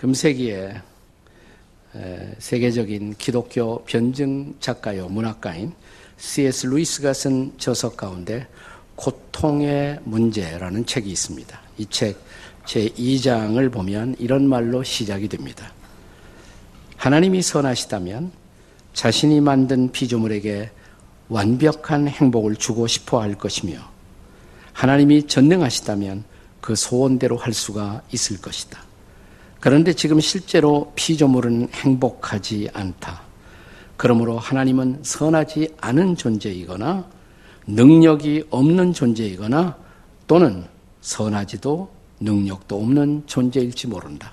금세기에 세계적인 기독교 변증 작가요 문학가인 C.S. 루이스가 쓴 저서 가운데 고통의 문제라는 책이 있습니다. 이 책 제2장을 보면 이런 말로 시작이 됩니다. 하나님이 선하시다면 자신이 만든 피조물에게 완벽한 행복을 주고 싶어 할 것이며 하나님이 전능하시다면 그 소원대로 할 수가 있을 것이다. 그런데 지금 실제로 피조물은 행복하지 않다. 그러므로 하나님은 선하지 않은 존재이거나 능력이 없는 존재이거나 또는 선하지도 능력도 없는 존재일지 모른다.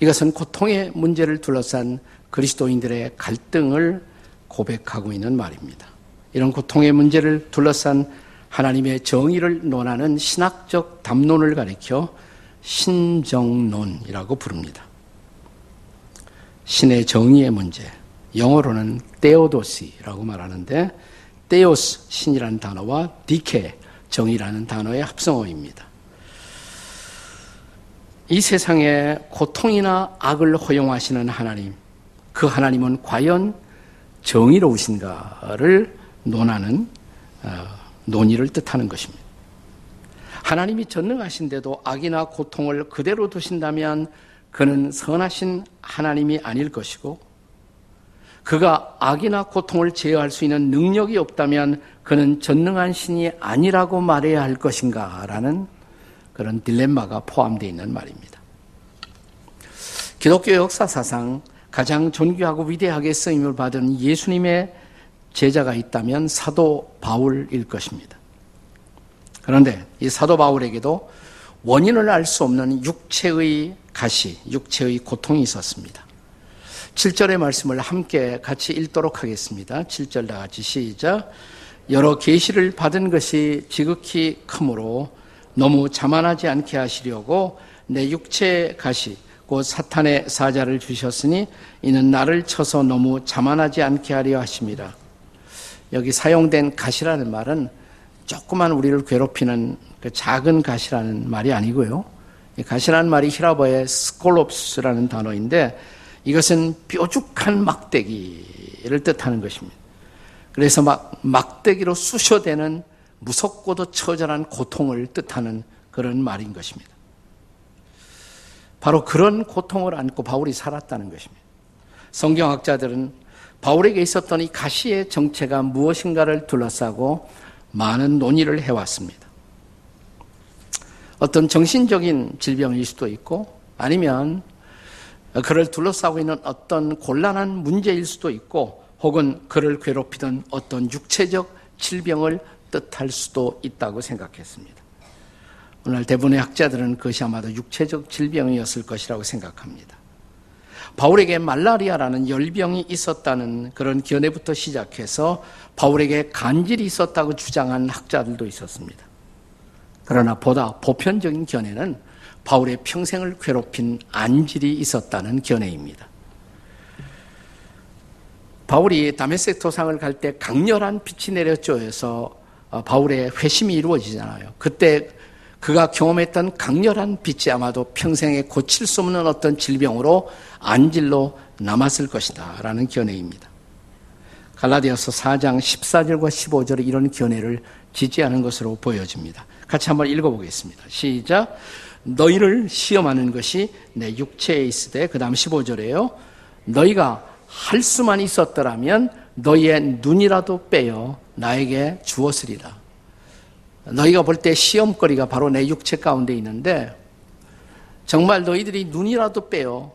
이것은 고통의 문제를 둘러싼 그리스도인들의 갈등을 고백하고 있는 말입니다. 이런 고통의 문제를 둘러싼 하나님의 정의를 논하는 신학적 담론을 가리켜 신정론이라고 부릅니다. 신의 정의의 문제, 영어로는 테오도시라고 말하는데 테오스 신이라는 단어와 디케 정의라는 단어의 합성어입니다. 이 세상에 고통이나 악을 허용하시는 하나님, 그 하나님은 과연 정의로우신가를 논하는 어, 논의를 뜻하는 것입니다. 하나님이 전능하신데도 악이나 고통을 그대로 두신다면 그는 선하신 하나님이 아닐 것이고 그가 악이나 고통을 제어할 수 있는 능력이 없다면 그는 전능한 신이 아니라고 말해야 할 것인가라는 그런 딜레마가 포함되어 있는 말입니다. 기독교 역사 사상 가장 존귀하고 위대하게 쓰임을 받은 예수님의 제자가 있다면 사도 바울일 것입니다. 그런데 이 사도 바울에게도 원인을 알 수 없는 육체의 가시, 육체의 고통이 있었습니다. 7절의 말씀을 함께 같이 읽도록 하겠습니다. 7절 다 같이 시작. 여러 계시를 받은 것이 지극히 크므로 너무 자만하지 않게 하시려고 내 육체의 가시, 곧 사탄의 사자를 주셨으니 이는 나를 쳐서 너무 자만하지 않게 하려 하십니다. 여기 사용된 가시라는 말은 조그만 우리를 괴롭히는 그 작은 가시라는 말이 아니고요. 가시라는 말이 히라버의 스콜롭스라는 단어인데 이것은 뾰족한 막대기를 뜻하는 것입니다. 그래서 막 막대기로 쑤셔대는 무섭고도 처절한 고통을 뜻하는 그런 말인 것입니다. 바로 그런 고통을 안고 바울이 살았다는 것입니다. 성경학자들은 바울에게 있었던 이 가시의 정체가 무엇인가를 둘러싸고 많은 논의를 해왔습니다. 어떤 정신적인 질병일 수도 있고 아니면 그를 둘러싸고 있는 어떤 곤란한 문제일 수도 있고 혹은 그를 괴롭히던 어떤 육체적 질병을 뜻할 수도 있다고 생각했습니다. 오늘 대부분의 학자들은 그것이 아마도 육체적 질병이었을 것이라고 생각합니다. 바울에게 말라리아라는 열병이 있었다는 그런 견해부터 시작해서 바울에게 간질이 있었다고 주장한 학자들도 있었습니다. 그러나 보다 보편적인 견해는 바울의 평생을 괴롭힌 안질이 있었다는 견해입니다. 바울이 다메섹 도상을 갈 때 강렬한 빛이 내렸죠 해서 어, 바울의 회심이 이루어지잖아요. 그때 그가 경험했던 강렬한 빛이 아마도 평생에 고칠 수 없는 어떤 질병으로 안질로 남았을 것이다. 라는 견해입니다. 갈라디아서 4장 14절과 15절에 이런 견해를 지지하는 것으로 보여집니다. 같이 한번 읽어보겠습니다. 시작. 너희를 시험하는 것이 내 육체에 있으되, 그 다음 15절에요. 너희가 할 수만 있었더라면 너희의 눈이라도 빼어 나에게 주었으리라. 너희가 볼 때 시험거리가 바로 내 육체 가운데 있는데 정말 너희들이 눈이라도 빼어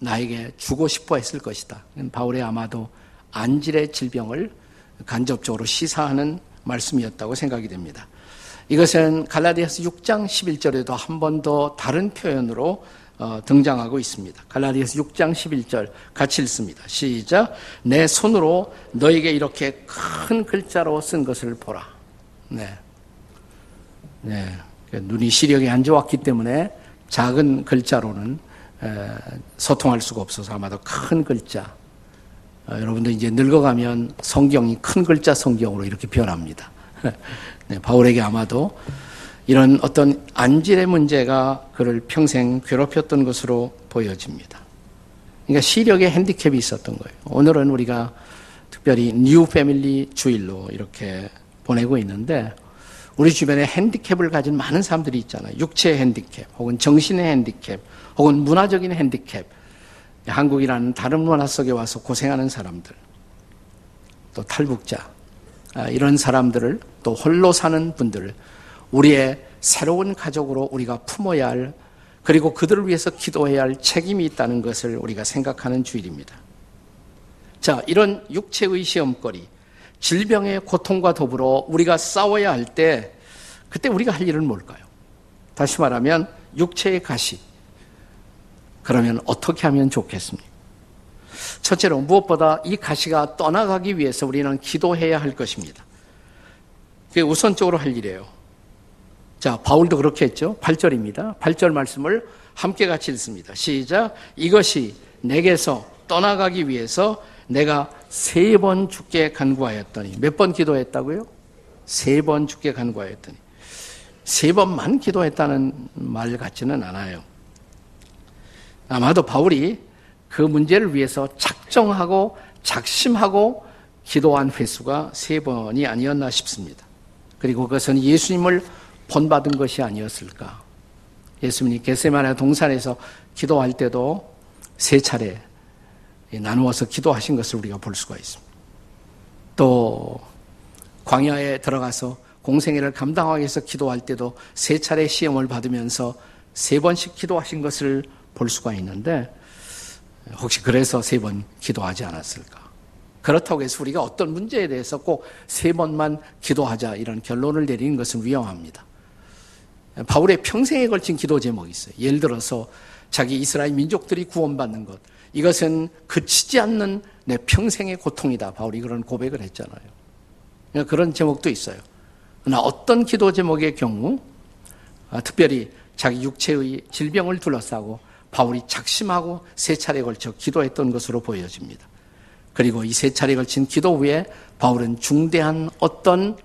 나에게 주고 싶어 했을 것이다. 바울의 아마도 안질의 질병을 간접적으로 시사하는 말씀이었다고 생각이 됩니다. 이것은 갈라디아서 6장 11절에도 한 번 더 다른 표현으로 어, 등장하고 있습니다. 갈라디아서 6장 11절 같이 읽습니다. 시작. 내 손으로 너에게 이렇게 큰 글자로 쓴 것을 보라. 네. 네. 눈이 시력이 안 좋았기 때문에 작은 글자로는 소통할 수가 없어서 아마도 큰 글자. 어, 여러분들 이제 늙어가면 성경이 큰 글자 성경으로 이렇게 변합니다. 네, 바울에게 아마도 이런 어떤 안질의 문제가 그를 평생 괴롭혔던 것으로 보여집니다. 그러니까 시력에 핸디캡이 있었던 거예요. 오늘은 우리가 특별히 new family 주일로 이렇게 보내고 있는데 우리 주변에 핸디캡을 가진 많은 사람들이 있잖아요. 육체의 핸디캡, 혹은 정신의 핸디캡, 혹은 문화적인 핸디캡. 한국이라는 다른 문화 속에 와서 고생하는 사람들, 또 탈북자, 아, 이런 사람들을 또 홀로 사는 분들을 우리의 새로운 가족으로 우리가 품어야 할 그리고 그들을 위해서 기도해야 할 책임이 있다는 것을 우리가 생각하는 주일입니다. 자, 이런 육체의 시험거리, 질병의 고통과 더불어 우리가 싸워야 할 때, 그때 우리가 할 일은 뭘까요? 다시 말하면, 육체의 가시. 그러면 어떻게 하면 좋겠습니까? 첫째로, 무엇보다 이 가시가 떠나가기 위해서 우리는 기도해야 할 것입니다. 그게 우선적으로 할 일이에요. 자, 바울도 그렇게 했죠. 8절입니다. 8절 말씀을 함께 같이 읽습니다. 시작. 이것이 내게서 떠나가기 위해서 내가 세 번 죽게 간구하였더니 몇 번 기도했다고요? 세 번 죽게 간구하였더니 세 번만 기도했다는 말 같지는 않아요. 아마도 바울이 그 문제를 위해서 작정하고 작심하고 기도한 횟수가 세 번이 아니었나 싶습니다. 그리고 그것은 예수님을 본받은 것이 아니었을까. 예수님이 겟세마네 동산에서 기도할 때도 세 차례 나누어서 기도하신 것을 우리가 볼 수가 있습니다. 또 광야에 들어가서 공생애를 감당하기 위해서 기도할 때도 세 차례 시험을 받으면서 세 번씩 기도하신 것을 볼 수가 있는데 혹시 그래서 세 번 기도하지 않았을까? 그렇다고 해서 우리가 어떤 문제에 대해서 꼭 세 번만 기도하자 이런 결론을 내리는 것은 위험합니다. 바울의 평생에 걸친 기도 제목이 있어요. 예를 들어서 자기 이스라엘 민족들이 구원받는 것. 이것은 그치지 않는 내 평생의 고통이다. 바울이 그런 고백을 했잖아요. 그러니까 그런 제목도 있어요. 그러나 어떤 기도 제목의 경우, 아, 특별히 자기 육체의 질병을 둘러싸고 바울이 작심하고 세 차례 걸쳐 기도했던 것으로 보여집니다. 그리고 이 세 차례 걸친 기도 후에 바울은 중대한 어떤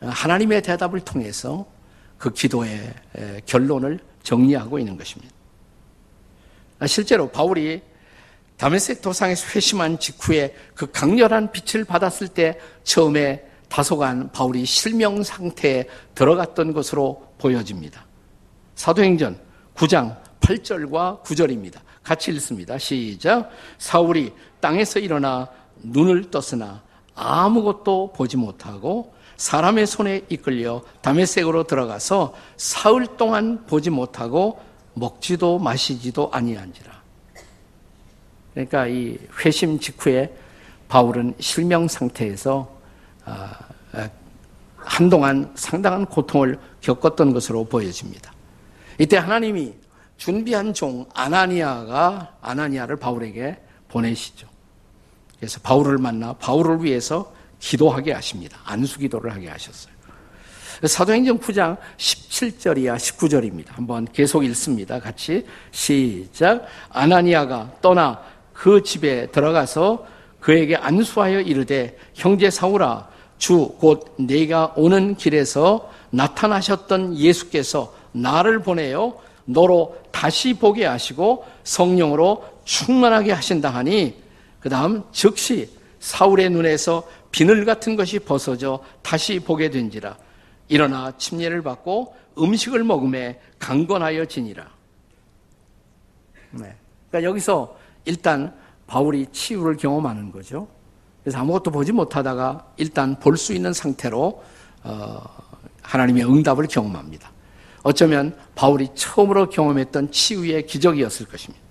하나님의 대답을 통해서 그 기도의 결론을 정리하고 있는 것입니다. 아, 실제로 바울이 다메섹 도상에서 회심한 직후에 그 강렬한 빛을 받았을 때 처음에 다소간 바울이 실명 상태에 들어갔던 것으로 보여집니다. 사도행전 9장 8절과 9절입니다. 같이 읽습니다. 시작. 사울이 땅에서 일어나 눈을 떴으나 아무것도 보지 못하고 사람의 손에 이끌려 다메섹으로 들어가서 사흘 동안 보지 못하고 먹지도 마시지도 아니한지라. 그러니까 이 회심 직후에 바울은 실명 상태에서 아, 아, 한동안 상당한 고통을 겪었던 것으로 보여집니다. 이때 하나님이 준비한 종 아나니아가 아나니아를 바울에게 보내시죠. 그래서 바울을 만나 바울을 위해서 기도하게 하십니다. 안수 기도를 하게 하셨어요. 사도행전 9장 17절이야 19절입니다. 한번 계속 읽습니다. 같이 시작. 아나니아가 떠나 그 집에 들어가서 그에게 안수하여 이르되 형제 사울아 주곧 내가 오는 길에서 나타나셨던 예수께서 나를 보내요 너로 다시 보게 하시고 성령으로 충만하게 하신다 하니 그 다음 즉시 사울의 눈에서 비늘 같은 것이 벗어져 다시 보게 된지라 일어나 침례를 받고 음식을 먹음에 강건하여 지니라. 네. 그러니까 여기서 일단 바울이 치유를 경험하는 거죠. 그래서 아무것도 보지 못하다가 일단 볼 수 있는 상태로 어, 하나님의 응답을 경험합니다. 어쩌면 바울이 처음으로 경험했던 치유의 기적이었을 것입니다.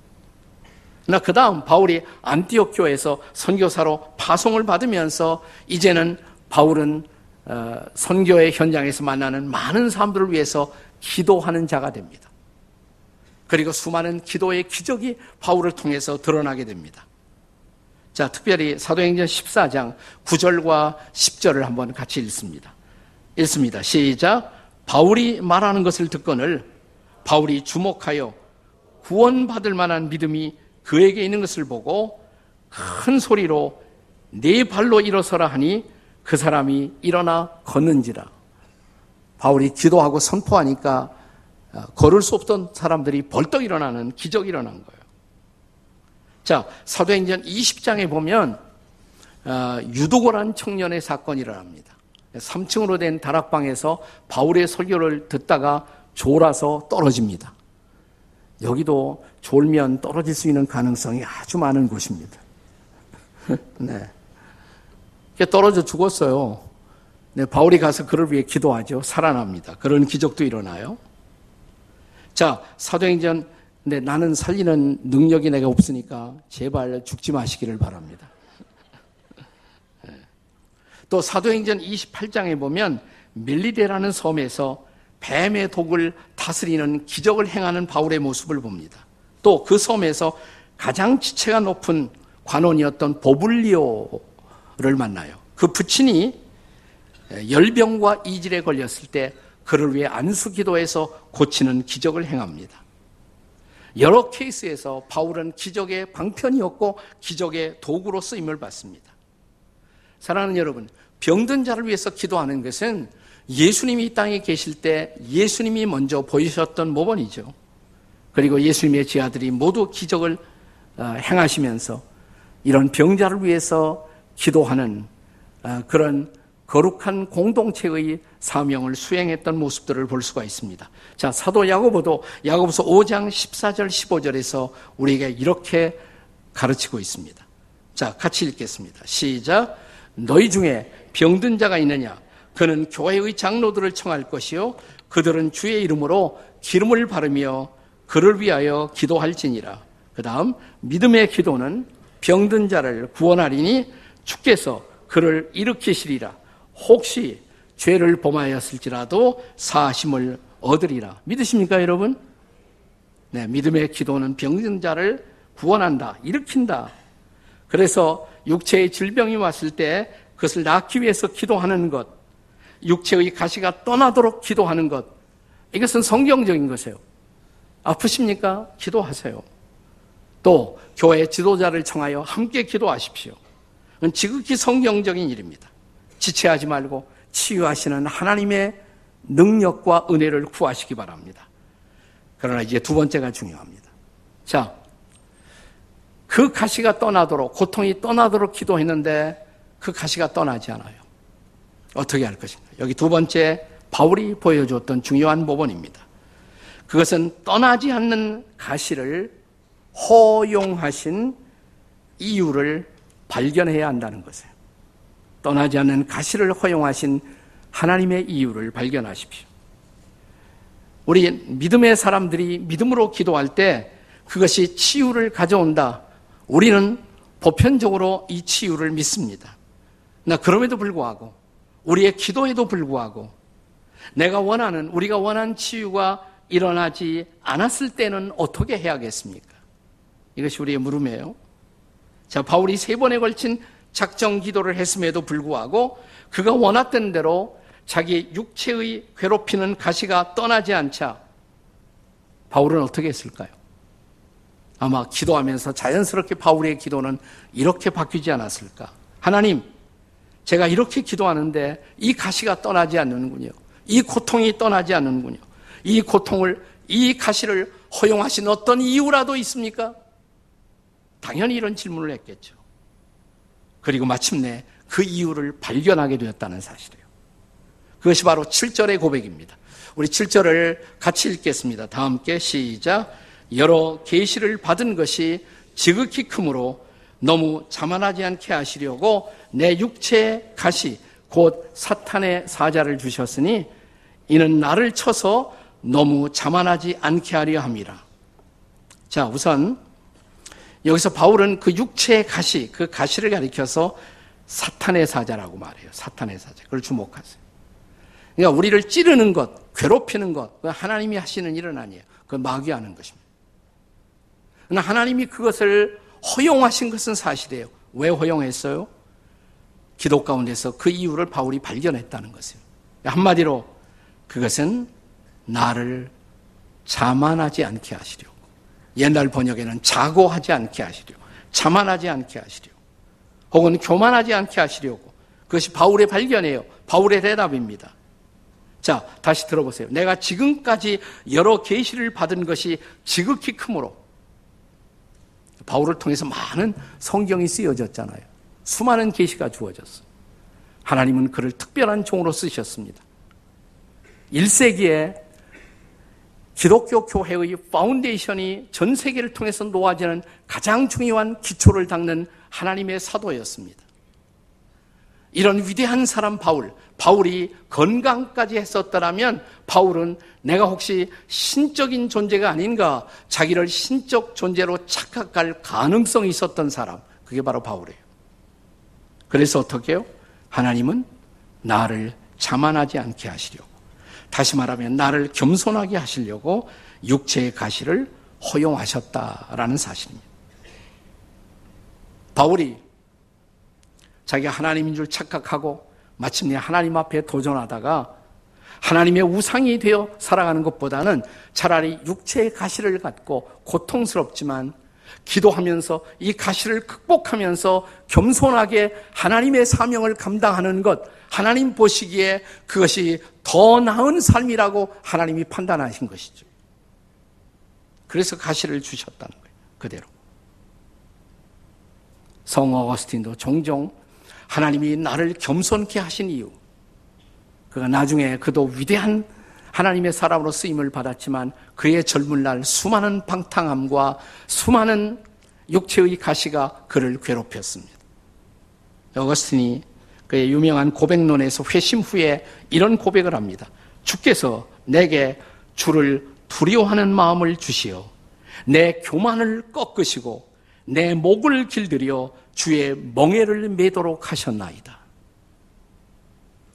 나그 다음 바울이 안티옥 교에서 선교사로 파송을 받으면서 이제는 바울은 어, 선교의 현장에서 만나는 많은 사람들을 위해서 기도하는 자가 됩니다. 그리고 수많은 기도의 기적이 바울을 통해서 드러나게 됩니다. 자, 특별히 사도행전 14장 9절과 10절을 한번 같이 읽습니다. 읽습니다. 시작. 바울이 말하는 것을 듣거늘 바울이 주목하여 구원받을 만한 믿음이 그에게 있는 것을 보고 큰 소리로 네 발로 일어서라 하니 그 사람이 일어나 걷는지라. 바울이 기도하고 선포하니까 어, 걸을 수 없던 사람들이 벌떡 일어나는 기적이 일어난 거예요. 자, 사도행전 20장에 보면 어, 유도고란 청년의 사건이 일어납니다. 3층으로 된 다락방에서 바울의 설교를 듣다가 졸아서 떨어집니다. 여기도 졸면 떨어질 수 있는 가능성이 아주 많은 곳입니다. 네. 떨어져 죽었어요. 네, 바울이 가서 그를 위해 기도하죠. 살아납니다. 그런 기적도 일어나요. 자, 사도행전, 네, 나는 살리는 능력이 내가 없으니까 제발 죽지 마시기를 바랍니다. 네. 또 사도행전 28장에 보면 밀리데라는 섬에서 뱀의 독을 다스리는 기적을 행하는 바울의 모습을 봅니다. 또 그 섬에서 가장 지체가 높은 관원이었던 보블리오를 만나요. 그 부친이 열병과 이질에 걸렸을 때 그를 위해 안수 기도해서 고치는 기적을 행합니다. 여러 케이스에서 바울은 기적의 방편이었고 기적의 도구로 쓰임을 받습니다. 사랑하는 여러분, 병든 자를 위해서 기도하는 것은 예수님이 이 땅에 계실 때 예수님이 먼저 보이셨던 모범이죠. 그리고 예수님의 지아들이 모두 기적을 어, 행하시면서 이런 병자를 위해서 기도하는 어, 그런 거룩한 공동체의 사명을 수행했던 모습들을 볼 수가 있습니다. 자, 사도 야고보도 야고보서 5장 14절 15절에서 우리에게 이렇게 가르치고 있습니다. 자, 같이 읽겠습니다. 시작. 너희 중에 병든 자가 있느냐? 그는 교회의 장로들을 청할 것이요 그들은 주의 이름으로 기름을 바르며 그를 위하여 기도할지니라. 그 다음 믿음의 기도는 병든 자를 구원하리니 주께서 그를 일으키시리라. 혹시 죄를 범하였을지라도 사심을 얻으리라. 믿으십니까, 여러분? 네, 믿음의 기도는 병든 자를 구원한다, 일으킨다. 그래서 육체의 질병이 왔을 때 그것을 낫기 위해서 기도하는 것, 육체의 가시가 떠나도록 기도하는 것, 이것은 성경적인 것이에요. 아프십니까? 기도하세요. 또 교회 지도자를 청하여 함께 기도하십시오. 지극히 성경적인 일입니다. 지체하지 말고 치유하시는 하나님의 능력과 은혜를 구하시기 바랍니다. 그러나 이제 두 번째가 중요합니다. 자, 그 가시가 떠나도록, 고통이 떠나도록 기도했는데 그 가시가 떠나지 않아요. 어떻게 할 것인가? 여기 두 번째 바울이 보여줬던 중요한 부분입니다. 그것은 떠나지 않는 가시를 허용하신 이유를 발견해야 한다는 것이에요. 떠나지 않는 가시를 허용하신 하나님의 이유를 발견하십시오. 우리 믿음의 사람들이 믿음으로 기도할 때 그것이 치유를 가져온다. 우리는 보편적으로 이 치유를 믿습니다. 나 그럼에도 불구하고 우리의 기도에도 불구하고 내가 원하는 우리가 원한 치유가 일어나지 않았을 때는 어떻게 해야겠습니까? 이것이 우리의 물음이에요. 자, 바울이 세 번에 걸친 작정 기도를 했음에도 불구하고 그가 원했던 대로 자기 육체의 괴롭히는 가시가 떠나지 않자 바울은 어떻게 했을까요? 아마 기도하면서 자연스럽게 바울의 기도는 이렇게 바뀌지 않았을까? 하나님, 제가 이렇게 기도하는데 이 가시가 떠나지 않는군요. 이 고통이 떠나지 않는군요. 이 고통을, 이 가시를 허용하신 어떤 이유라도 있습니까? 당연히 이런 질문을 했겠죠. 그리고 마침내 그 이유를 발견하게 되었다는 사실이에요. 그것이 바로 7절의 고백입니다. 우리 7절을 같이 읽겠습니다. 다 함께 시작. 여러 계시를 받은 것이 지극히 크므로 너무 자만하지 않게 하시려고 내 육체의 가시 곧 사탄의 사자를 주셨으니 이는 나를 쳐서 너무 자만하지 않게 하려 함이라. 자, 우선 여기서 바울은 그 육체의 가시, 그 가시를 가리켜서 사탄의 사자라고 말해요. 사탄의 사자. 그걸 주목하세요. 그러니까 우리를 찌르는 것, 괴롭히는 것, 하나님이 하시는 일은 아니에요. 그건 마귀하는 것입니다. 하나님이 그것을 허용하신 것은 사실이에요. 왜 허용했어요? 기도 가운데서 그 이유를 바울이 발견했다는 것이에요. 한마디로 그것은 나를 자만하지 않게 하시려고. 옛날 번역에는 자고하지 않게 하시려고. 자만하지 않게 하시려고. 혹은 교만하지 않게 하시려고. 그것이 바울의 발견이에요. 바울의 대답입니다. 자, 다시 들어보세요. 내가 지금까지 여러 계시를 받은 것이 지극히 크므로 바울을 통해서 많은 성경이 쓰여졌잖아요. 수많은 계시가 주어졌어. 하나님은 그를 특별한 종으로 쓰셨습니다. 1세기에 기독교 교회의 foundation이 전 세계를 통해서 놓아지는 가장 중요한 기초를 닦는 하나님의 사도였습니다. 이런 위대한 사람 바울, 바울이 건강까지 했었더라면 바울은 내가 혹시 신적인 존재가 아닌가 자기를 신적 존재로 착각할 가능성이 있었던 사람, 그게 바로 바울이에요. 그래서 어떻게 해요? 하나님은 나를 자만하지 않게 하시려고. 다시 말하면 나를 겸손하게 하시려고 육체의 가시를 허용하셨다라는 사실입니다. 바울이 자기가 하나님인 줄 착각하고 마침내 하나님 앞에 도전하다가 하나님의 우상이 되어 살아가는 것보다는 차라리 육체의 가시를 갖고 고통스럽지만 기도하면서 이 가시를 극복하면서 겸손하게 하나님의 사명을 감당하는 것, 하나님 보시기에 그것이 더 나은 삶이라고 하나님이 판단하신 것이죠. 그래서 가시를 주셨다는 거예요. 그대로. 성 어거스틴도 종종 하나님이 나를 겸손케 하신 이유, 그가 나중에 그도 위대한 하나님의 사람으로 쓰임을 받았지만 그의 젊은 날 수많은 방탕함과 수많은 육체의 가시가 그를 괴롭혔습니다. 어거스틴이 그의 유명한 고백론에서 회심 후에 이런 고백을 합니다. 주께서 내게 주를 두려워하는 마음을 주시어 내 교만을 꺾으시고 내 목을 길들여 주의 멍에를 매도록 하셨나이다.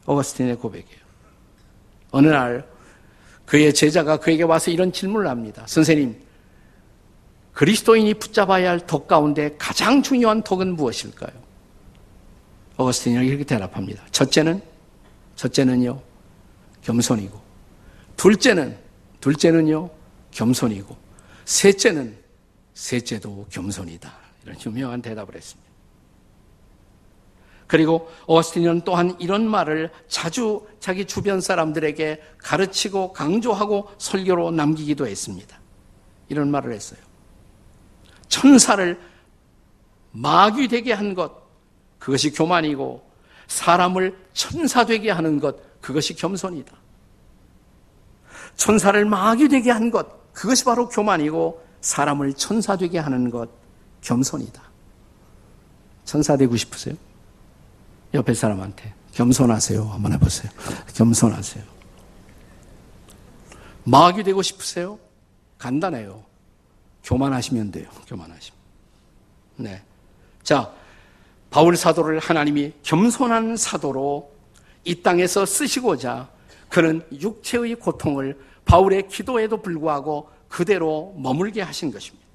어거스틴의 고백이에요. 어느 날 그의 제자가 그에게 와서 이런 질문을 합니다. 선생님, 그리스도인이 붙잡아야 할 덕 가운데 가장 중요한 덕은 무엇일까요? 어거스틴이 이렇게 대답합니다. 첫째는, 첫째는요, 겸손이고, 둘째는, 둘째는요, 겸손이고, 셋째는, 셋째도 겸손이다. 이런 유명한 대답을 했습니다. 그리고 어스틴은 또한 이런 말을 자주 자기 주변 사람들에게 가르치고 강조하고 설교로 남기기도 했습니다. 이런 말을 했어요. 천사를 마귀 되게 한 것, 그것이 교만이고 사람을 천사 되게 하는 것, 그것이 겸손이다. 천사를 마귀 되게 한 것, 그것이 바로 교만이고 사람을 천사 되게 하는 것, 겸손이다. 천사 되고 싶으세요? 옆에 사람한테 겸손하세요. 한번 해보세요. 겸손하세요. 마귀 되고 싶으세요? 간단해요. 교만하시면 돼요. 교만하시면. 네. 자, 바울 사도를 하나님이 겸손한 사도로 이 땅에서 쓰시고자 그는 육체의 고통을 바울의 기도에도 불구하고 그대로 머물게 하신 것입니다.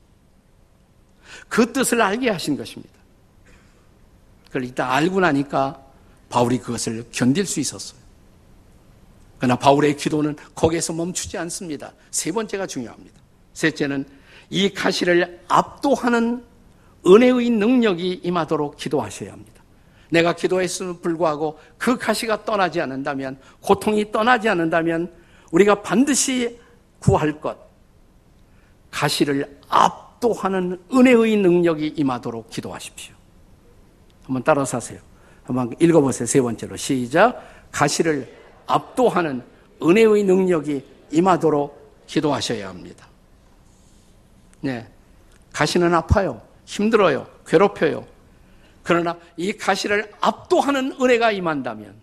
그 뜻을 알게 하신 것입니다. 그걸 이따 알고 나니까 바울이 그것을 견딜 수 있었어요. 그러나 바울의 기도는 거기에서 멈추지 않습니다. 세 번째가 중요합니다. 셋째는 이 가시를 압도하는 은혜의 능력이 임하도록 기도하셔야 합니다. 내가 기도했음을 불구하고 그 가시가 떠나지 않는다면, 고통이 떠나지 않는다면, 우리가 반드시 구할 것, 가시를 압도하는 은혜의 능력이 임하도록 기도하십시오. 한번 따라서 하세요. 한번 읽어보세요. 세 번째로. 시작. 가시를 압도하는 은혜의 능력이 임하도록 기도하셔야 합니다. 네. 가시는 아파요. 힘들어요. 괴롭혀요. 그러나 이 가시를 압도하는 은혜가 임한다면,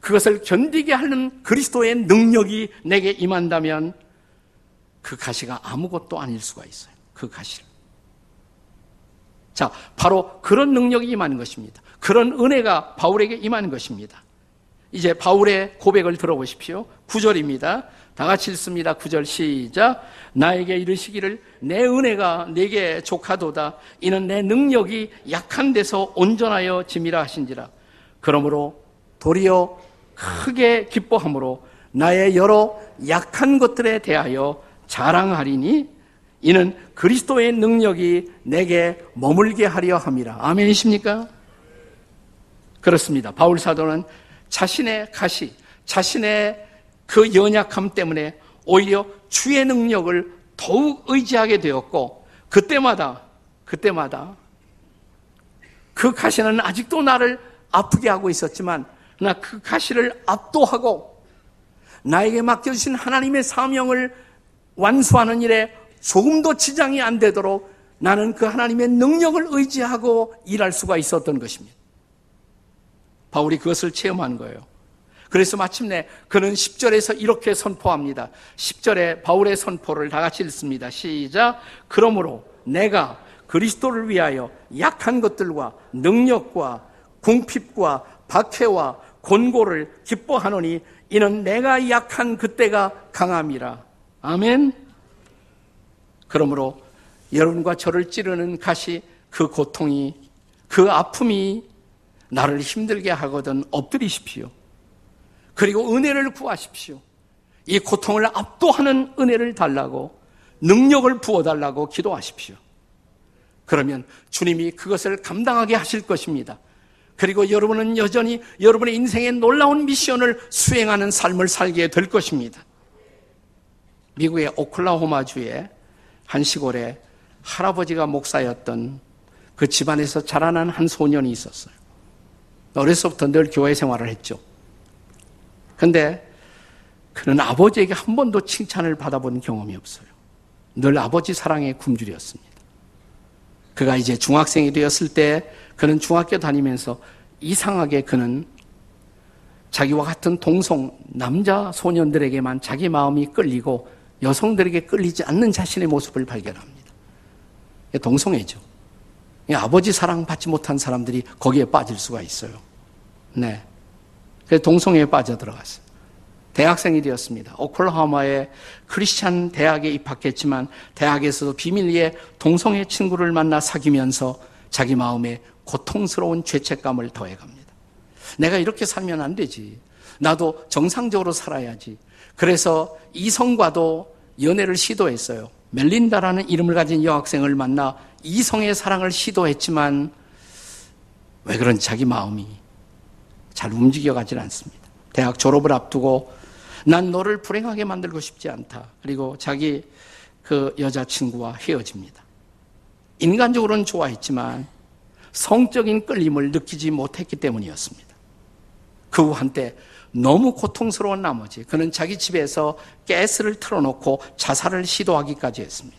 그것을 견디게 하는 그리스도의 능력이 내게 임한다면, 그 가시가 아무것도 아닐 수가 있어요. 그 가시를. 자, 바로 그런 능력이 임하는 것입니다. 그런 은혜가 바울에게 임하는 것입니다. 이제 바울의 고백을 들어보십시오. 9절입니다. 다 같이 읽습니다. 9절 시작. 나에게 이르시기를 내 은혜가 내게 족하도다. 이는 내 능력이 약한 데서 온전하여 짐이라 하신지라. 그러므로 도리어 크게 기뻐함으로 나의 여러 약한 것들에 대하여 자랑하리니 이는 그리스도의 능력이 내게 머물게 하려 함이라. 아멘이십니까? 그렇습니다. 바울 사도는 자신의 가시, 자신의 그 연약함 때문에 오히려 주의 능력을 더욱 의지하게 되었고 그때마다 그때마다 그 가시는 아직도 나를 아프게 하고 있었지만 나그 가시를 압도하고 나에게 맡겨주신 하나님의 사명을 완수하는 일에 조금도 지장이 안 되도록 나는 그 하나님의 능력을 의지하고 일할 수가 있었던 것입니다. 바울이 그것을 체험한 거예요. 그래서 마침내 그는 10절에서 이렇게 선포합니다. 10절에 바울의 선포를 다 같이 읽습니다. 시작. 그러므로 내가 그리스도를 위하여 약한 것들과 능력과 궁핍과 박해와 곤고를 기뻐하노니 이는 내가 약한 그때가 강함이라. 아멘. 그러므로 여러분과 저를 찌르는 가시 그 고통이 그 아픔이 나를 힘들게 하거든 엎드리십시오. 그리고 은혜를 구하십시오. 이 고통을 압도하는 은혜를 달라고 능력을 부어달라고 기도하십시오. 그러면 주님이 그것을 감당하게 하실 것입니다. 그리고 여러분은 여전히 여러분의 인생의 놀라운 미션을 수행하는 삶을 살게 될 것입니다. 미국의 오클라호마주의 한 시골에 할아버지가 목사였던 그 집안에서 자라난 한 소년이 있었어요. 어려서부터 늘 교회 생활을 했죠. 근데 그는 아버지에게 한 번도 칭찬을 받아본 경험이 없어요. 늘 아버지 사랑의 굶주렸습니다. 그가 이제 중학생이 되었을 때 그는 중학교 다니면서 이상하게 그는 자기와 같은 동성 남자 소년들에게만 자기 마음이 끌리고 여성들에게 끌리지 않는 자신의 모습을 발견합니다. 동성애죠. 아버지 사랑 받지 못한 사람들이 거기에 빠질 수가 있어요. 네. 그래서 동성애에 빠져 들어갔어요. 대학생이 되었습니다. 오클라호마의 크리스찬 대학에 입학했지만 대학에서도 비밀리에 동성애 친구를 만나 사귀면서 자기 마음에 고통스러운 죄책감을 더해갑니다. 내가 이렇게 살면 안 되지. 나도 정상적으로 살아야지. 그래서 이성과도 연애를 시도했어요. 멜린다라는 이름을 가진 여학생을 만나 이성의 사랑을 시도했지만 왜 그런지 자기 마음이 잘 움직여가질 않습니다. 대학 졸업을 앞두고 난 너를 불행하게 만들고 싶지 않다. 그리고 자기 그 여자친구와 헤어집니다. 인간적으로는 좋아했지만 성적인 끌림을 느끼지 못했기 때문이었습니다. 그 후 한때 너무 고통스러운 나머지 그는 자기 집에서 가스를 틀어놓고 자살을 시도하기까지 했습니다.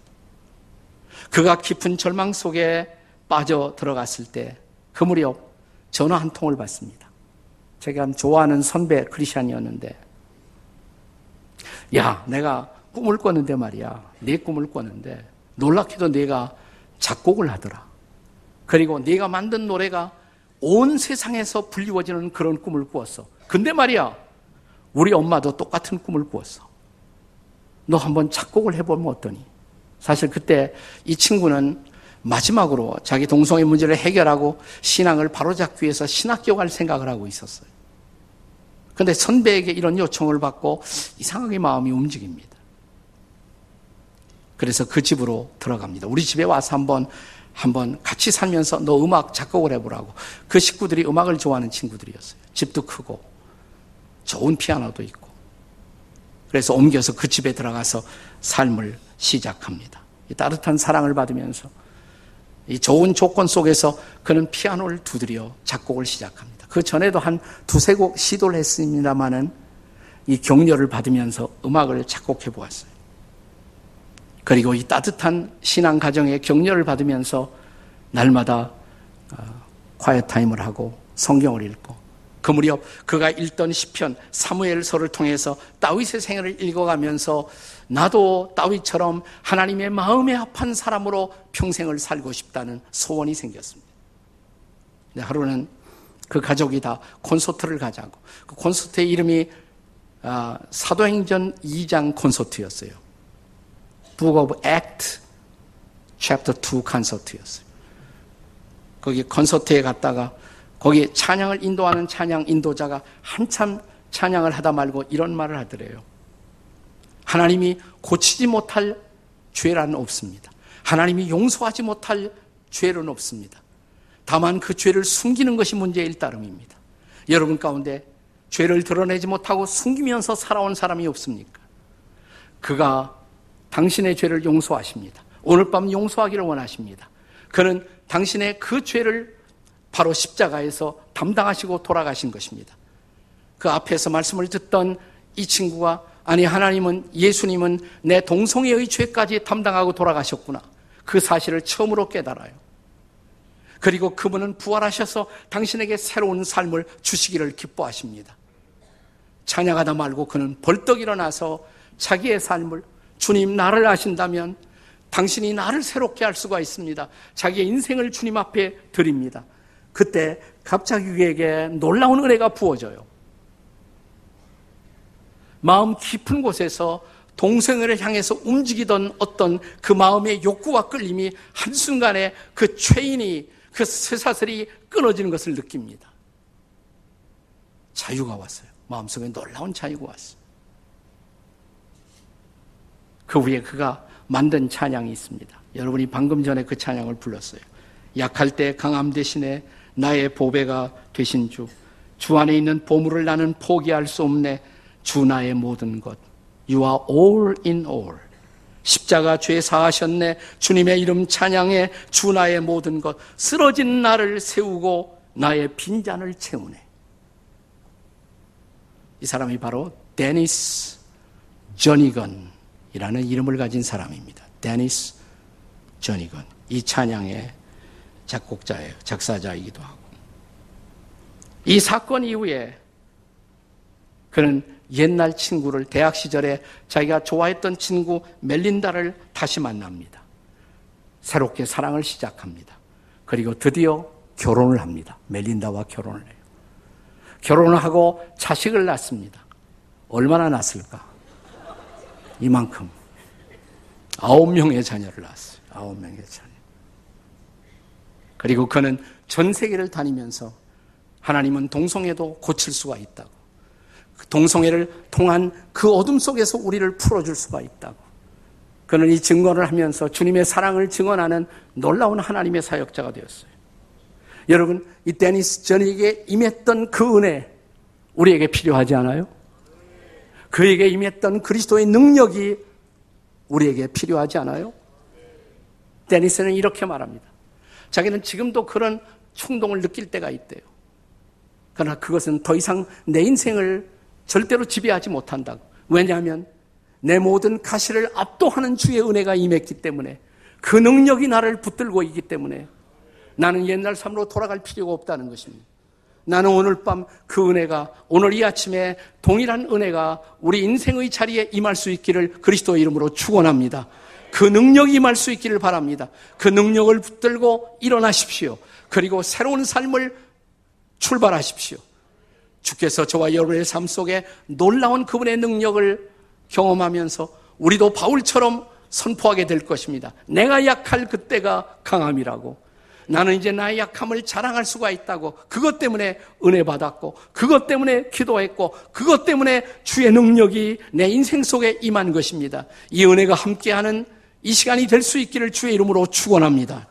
그가 깊은 절망 속에 빠져 들어갔을 때 그 무렵 전화 한 통을 받습니다. 제가 좋아하는 선배 크리스천이었는데 야, 내가 꿈을 꿨는데 말이야. 네 꿈을 꿨는데 놀랍게도 네가 작곡을 하더라. 그리고 네가 만든 노래가 온 세상에서 불리워지는 그런 꿈을 꾸었어. 근데 말이야. 우리 엄마도 똑같은 꿈을 꾸었어. 너 한번 작곡을 해보면 어떠니? 사실 그때 이 친구는 마지막으로 자기 동성애 문제를 해결하고 신앙을 바로잡기 위해서 신학교 갈 생각을 하고 있었어요. 근데 선배에게 이런 요청을 받고 이상하게 마음이 움직입니다. 그래서 그 집으로 들어갑니다. 우리 집에 와서 한번 한번 같이 살면서 너 음악 작곡을 해보라고. 그 식구들이 음악을 좋아하는 친구들이었어요. 집도 크고 좋은 피아노도 있고. 그래서 옮겨서 그 집에 들어가서 삶을 시작합니다. 따뜻한 사랑을 받으면서 이 좋은 조건 속에서 그는 피아노를 두드려 작곡을 시작합니다. 그 전에도 한 두세 곡 시도를 했습니다마는 이 격려를 받으면서 음악을 작곡해 보았어요. 그리고 이 따뜻한 신앙 가정의 격려를 받으면서 날마다 quiet time을 하고 성경을 읽고 그 무렵 그가 읽던 시편 사무엘서를 통해서 다윗의 생애를 읽어가면서 나도 다윗처럼 하나님의 마음에 합한 사람으로 평생을 살고 싶다는 소원이 생겼습니다. 하루는 그 가족이 다 콘서트를 가자고. 그 콘서트의 이름이 아, 사도행전 2장 콘서트였어요. Book of Act Chapter 2 콘서트였어요. 거기 콘서트에 갔다가 거기 찬양을 인도하는 찬양 인도자가 한참 찬양을 하다 말고 이런 말을 하더래요. 하나님이 고치지 못할 죄란 없습니다. 하나님이 용서하지 못할 죄는 없습니다. 다만 그 죄를 숨기는 것이 문제일 따름입니다. 여러분 가운데 죄를 드러내지 못하고 숨기면서 살아온 사람이 없습니까? 그가 당신의 죄를 용서하십니다. 오늘 밤 용서하기를 원하십니다. 그는 당신의 그 죄를 바로 십자가에서 담당하시고 돌아가신 것입니다. 그 앞에서 말씀을 듣던 이 친구가 아니 하나님은 예수님은 내 동성애의 죄까지 담당하고 돌아가셨구나. 그 사실을 처음으로 깨달아요. 그리고 그분은 부활하셔서 당신에게 새로운 삶을 주시기를 기뻐하십니다. 찬양하다 말고 그는 벌떡 일어나서 자기의 삶을 주님 나를 아신다면 당신이 나를 새롭게 할 수가 있습니다. 자기의 인생을 주님 앞에 드립니다. 그때 갑자기 그에게 놀라운 은혜가 부어져요. 마음 깊은 곳에서 동생을 향해서 움직이던 어떤 그 마음의 욕구와 끌림이 한순간에 그 죄인이 그 쇠사슬이 끊어지는 것을 느낍니다. 자유가 왔어요. 마음속에 놀라운 자유가 왔어요. 그 후에 그가 만든 찬양이 있습니다. 여러분이 방금 전에 그 찬양을 불렀어요. 약할 때 강함 대신에 나의 보배가 되신 주, 주 안에 있는 보물을 나는 포기할 수 없네. 주 나의 모든 것. You are all in all. 십자가 죄 사하셨네. 주님의 이름 찬양해. 주 나의 모든 것. 쓰러진 나를 세우고 나의 빈잔을 채우네. 이 사람이 바로 데니스 저니건이라는 이름을 가진 사람입니다. 데니스 저니건. 이 찬양의 작곡자예요. 작사자이기도 하고. 이 사건 이후에 그는 옛날 친구를 대학 시절에 자기가 좋아했던 친구 멜린다를 다시 만납니다. 새롭게 사랑을 시작합니다. 그리고 드디어 결혼을 합니다. 멜린다와 결혼을 해요. 결혼을 하고 자식을 낳습니다. 얼마나 낳았을까? 이만큼. 아홉 명의 자녀를 낳았어요. 아홉 명의 자녀. 그리고 그는 전 세계를 다니면서 하나님은 동성애도 고칠 수가 있다고. 그 동성애를 통한 그 어둠 속에서 우리를 풀어줄 수가 있다고. 그는 이 증언을 하면서 주님의 사랑을 증언하는 놀라운 하나님의 사역자가 되었어요. 여러분, 이 데니스 전에게 임했던 그 은혜, 우리에게 필요하지 않아요? 그에게 임했던 그리스도의 능력이 우리에게 필요하지 않아요? 데니스는 이렇게 말합니다. 자기는 지금도 그런 충동을 느낄 때가 있대요. 그러나 그것은 더 이상 내 인생을 절대로 지배하지 못한다고. 왜냐하면 내 모든 가시를 압도하는 주의 은혜가 임했기 때문에 그 능력이 나를 붙들고 있기 때문에 나는 옛날 삶으로 돌아갈 필요가 없다는 것입니다. 나는 오늘 밤 그 은혜가 오늘 이 아침에 동일한 은혜가 우리 인생의 자리에 임할 수 있기를 그리스도의 이름으로 축원합니다. 그 능력이 임할 수 있기를 바랍니다. 그 능력을 붙들고 일어나십시오. 그리고 새로운 삶을 출발하십시오. 주께서 저와 여러분의 삶 속에 놀라운 그분의 능력을 경험하면서 우리도 바울처럼 선포하게 될 것입니다. 내가 약할 그때가 강함이라고. 나는 이제 나의 약함을 자랑할 수가 있다고. 그것 때문에 은혜 받았고, 그것 때문에 기도했고, 그것 때문에 주의 능력이 내 인생 속에 임한 것입니다. 이 은혜가 함께하는 이 시간이 될 수 있기를 주의 이름으로 축원합니다.